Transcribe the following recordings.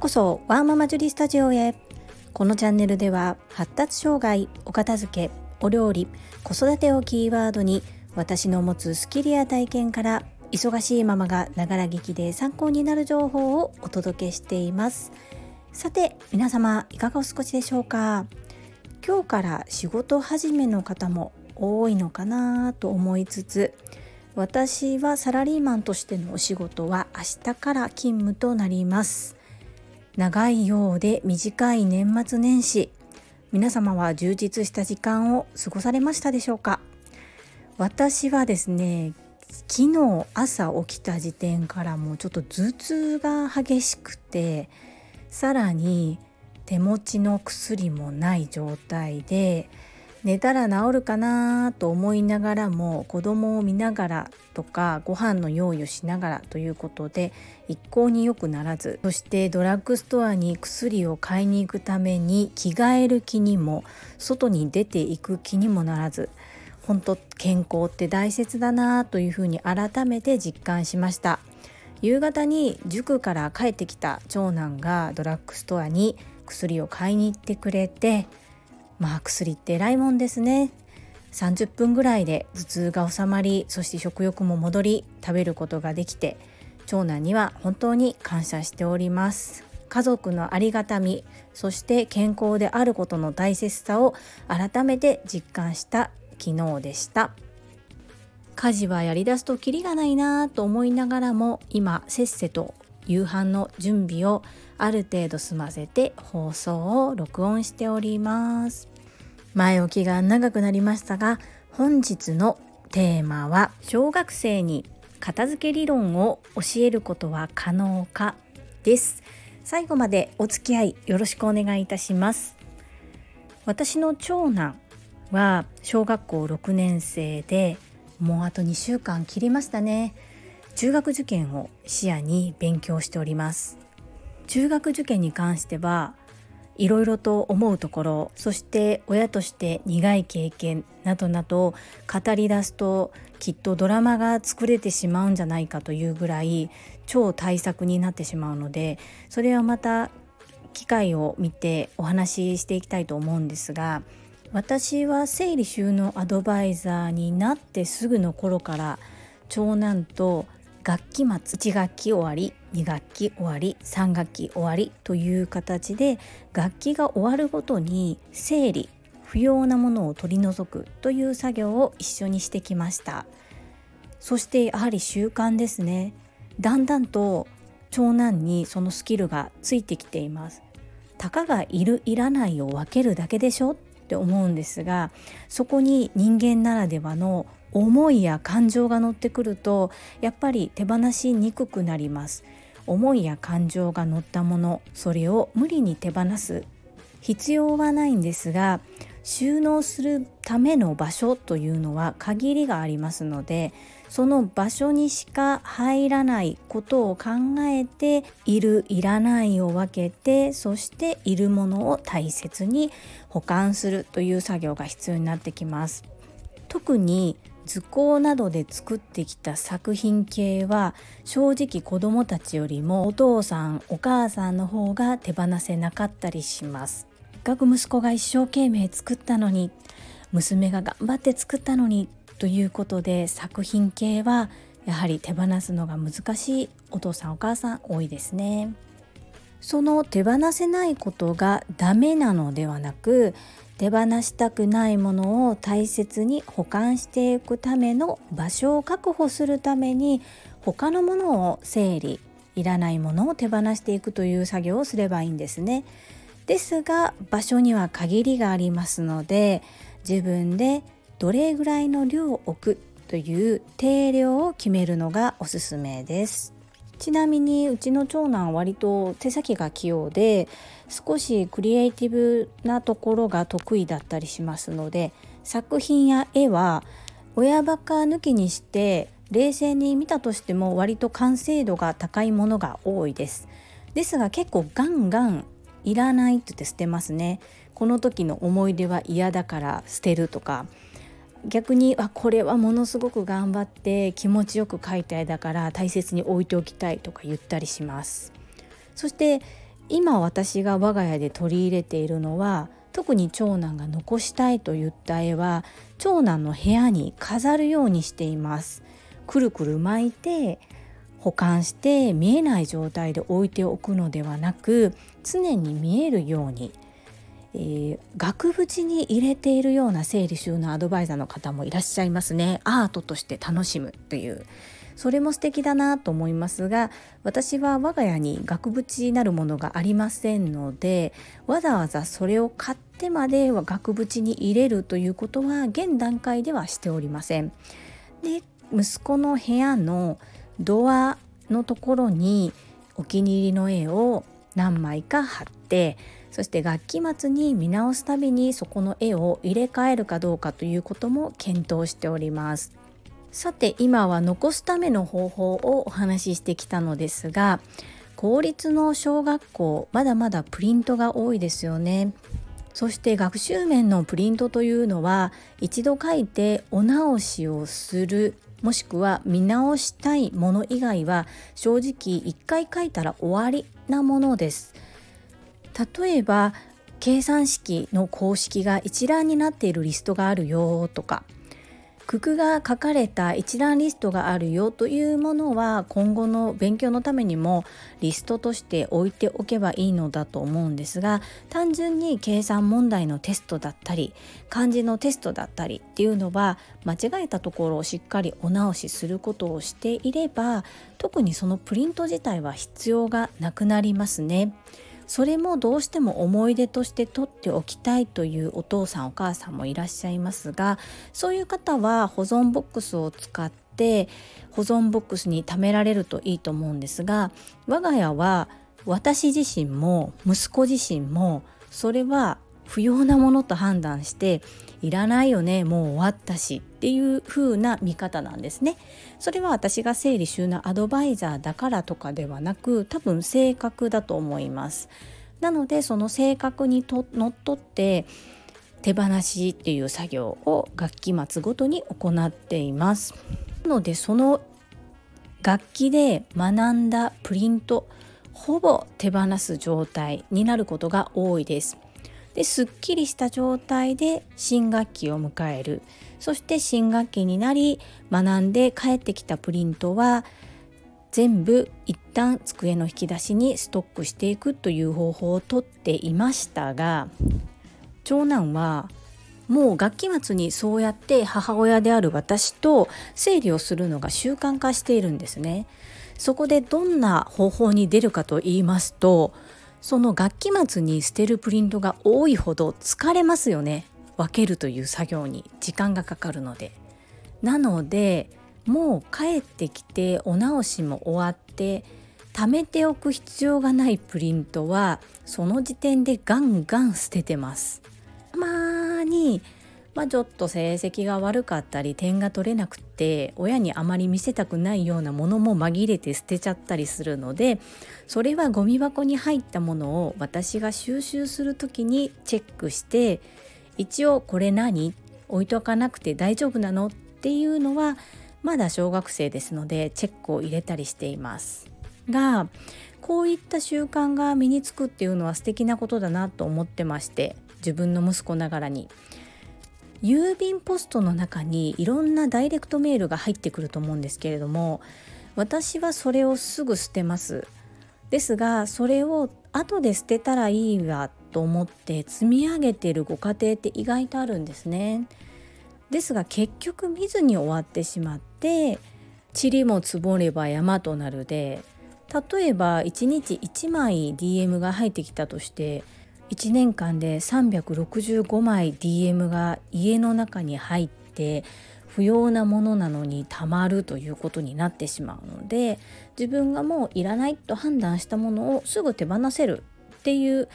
こそワーママジュリスタジオへ。このチャンネルでは発達障害お片付けお料理子育てをキーワードに私の持つスキルや体験から忙しいママがながら聞きで参考になる情報をお届けしています。さて皆様いかがお過ごしでしょうか？今日から仕事始めの方も多いのかなと思いつつ私はサラリーマンとしてのお仕事は明日から勤務となります。長いようで短い年末年始。皆様は充実した時間を過ごされましたでしょうか？私はですね昨日朝起きた時点からもうちょっと頭痛が激しくてさらに手持ちの薬もない状態で寝たら治るかなと思いながらも子供を見ながらとかご飯の用意をしながらということで一向に良くならず。そしてドラッグストアに薬を買いに行くために着替える気にも外に出ていく気にもならず。本当健康って大切だなというふうに改めて実感しました。夕方に塾から帰ってきた長男がドラッグストアに薬を買いに行ってくれてまあ薬って偉いもんですね。30分ぐらいで頭痛が収まりそして食欲も戻り食べることができて長男には本当に感謝しております。家族のありがたみそして健康であることの大切さを改めて実感した昨日でした。家事はやりだすとキリがないなと思いながらも今せっせと夕飯の準備をある程度済ませて放送を録音しております。前置きが長くなりましたが本日のテーマは小学生に片付け理論を教えることは可能かです。最後までお付き合いよろしくお願いいたします。私の長男は小学校6年生でもうあと2週間切りましたね。中学受験を視野に勉強しております。中学受験に関してはいろいろと思うところそして親として苦い経験などなど語り出すときっとドラマが作れてしまうんじゃないかというぐらい超大作になってしまうのでそれはまた機会を見てお話ししていきたいと思うんですが私は整理収納アドバイザーになってすぐの頃から長男と学期末1学期終わり2学期終わり3学期終わりという形で学期が終わるごとに整理不要なものを取り除くという作業を一緒にしてきました。そしてやはり習慣ですね。だんだんと長男にそのスキルがついてきています。たかがいるいらないを分けるだけでしょって思うんですがそこに人間ならではの思いや感情が乗ってくるとやっぱり手放しにくくなります。思いや感情が乗ったものそれを無理に手放す。必要はないんですが収納するための場所というのは限りがありますのでその場所にしか入らないことを考えているいらないを分けてそしているものを大切に保管するという作業が必要になってきます。特に図工などで作ってきた作品系は正直子どもたちよりもお父さんお母さんの方が手放せなかったりします学息子が一生懸命作ったのに娘が頑張って作ったのにということで作品系はやはり手放すのが難しいお父さんお母さん多いですね。その手放せないことがダメなのではなく手放したくないものを大切に保管していくための場所を確保するために他のものを整理いらないものを手放していくという作業をすればいいんですね。ですが場所には限りがありますので自分でどれぐらいの量を置くという定量を決めるのがおすすめですちなみにうちの長男は割と手先が器用で少しクリエイティブなところが得意だったりしますので作品や絵は親バカ抜きにして冷静に見たとしても割と完成度が高いものが多いです。ですが結構ガンガンいらないって言って捨てますね。この時の思い出は嫌だから捨てるとか逆にあこれはものすごく頑張って気持ちよく描いた絵だから大切に置いておきたいとか言ったりします。そして今私が我が家で取り入れているのは特に長男が残したいといった絵は長男の部屋に飾るようにしています。くるくる巻いて保管して見えない状態で置いておくのではなく常に見えるように、えー、額縁に入れているような整理収納アドバイザーの方もいらっしゃいますねアートとして楽しむというそれも素敵だなと思いますが私は我が家に額縁なるものがありませんのでわざわざそれを買ってまでは額縁に入れるということは現段階ではしておりません。で息子の部屋のドアのところにお気に入りの絵を何枚か貼ってそして楽器末に見直すたびにそこの絵を入れ替えるかどうかということも検討しております。さて今は残すための方法をお話ししてきたのですが公立の小学校まだまだプリントが多いですよね。そして学習面のプリントというのは一度書いてお直しをするもしくは見直したいもの以外は正直一回書いたら終わりなものです。例えば計算式の公式が一覧になっているリストがあるよとか九九が書かれた一覧リストがあるよというものは今後の勉強のためにもリストとして置いておけばいいのだと思うんですが単純に計算問題のテストだったり漢字のテストだったりっていうのは間違えたところをしっかりお直しすることをしていれば特にそのプリント自体は必要がなくなりますね。それもどうしても思い出として取っておきたいというお父さんお母さんもいらっしゃいますがそういう方は保存ボックスを使って保存ボックスに貯められるといいと思うんですが我が家は私自身も息子自身もそれは不要なものと判断していらないよねもう終わったしっていう風な見方なんですね。それは私が整理収納アドバイザーだからとかではなく多分性格だと思います。なのでその性格にとのっとって手放しっていう作業を楽器末ごとに行っています。なのでその楽器で学んだプリントほぼ手放す状態になることが多いです。ですっきりした状態で新学期を迎えるそして新学期になり学んで帰ってきたプリントは全部一旦机の引き出しにストックしていくという方法をとっていましたが長男はもう学期末にそうやって母親である私と整理をするのが習慣化しているんですね。そこでどんな方法に出るかと言いますとその学期末に捨てるプリントが多いほど疲れますよね。分けるという作業に時間がかかるので。なのでもう帰ってきてお直しも終わって貯めておく必要がないプリントはその時点でガンガン捨ててます。たまにまあ、ちょっと成績が悪かったり点が取れなくて親にあまり見せたくないようなものも紛れて捨てちゃったりするのでそれはゴミ箱に入ったものを私が収集する時にチェックして一応これ何？置いとかなくて大丈夫なの？っていうのはまだ小学生ですのでチェックを入れたりしています。がこういった習慣が身につくっていうのは素敵なことだなと思ってまして自分の息子ながらに。郵便ポストの中にいろんなダイレクトメールが入ってくると思うんですけれども私はそれをすぐ捨てます。ですがそれを後で捨てたらいいわと思って積み上げてるご家庭って意外とあるんですね。ですが結局見ずに終わってしまって塵も積もれば山となるで例えば1日1枚 DM が入ってきたとして1年間で365枚 DM が家の中に入って不要なものなのにたまるということになってしまうので自分がもういらないと判断したものをすぐ手放せるっていう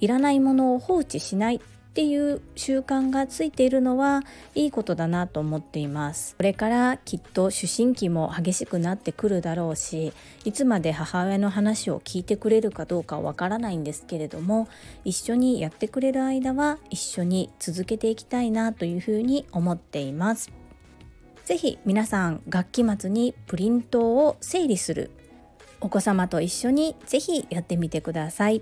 いらないものを放置しないていう習慣がついているのはいいことだなと思っています。これからきっと思春期も激しくなってくるだろうしいつまで母親の話を聞いてくれるかどうかわからないんですけれども一緒にやってくれる間は一緒に続けていきたいなというふうに思っています。是非皆さん学期末にプリントを整理するお子様と一緒にぜひやってみてください。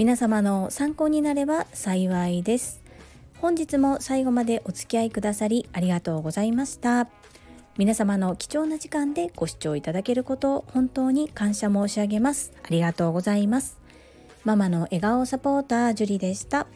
皆様の参考になれば幸いです。本日も最後までお付き合いくださりありがとうございました。皆様の貴重な時間でご視聴いただけることを本当に感謝申し上げます。ありがとうございます。ママの笑顔サポータージュリでした。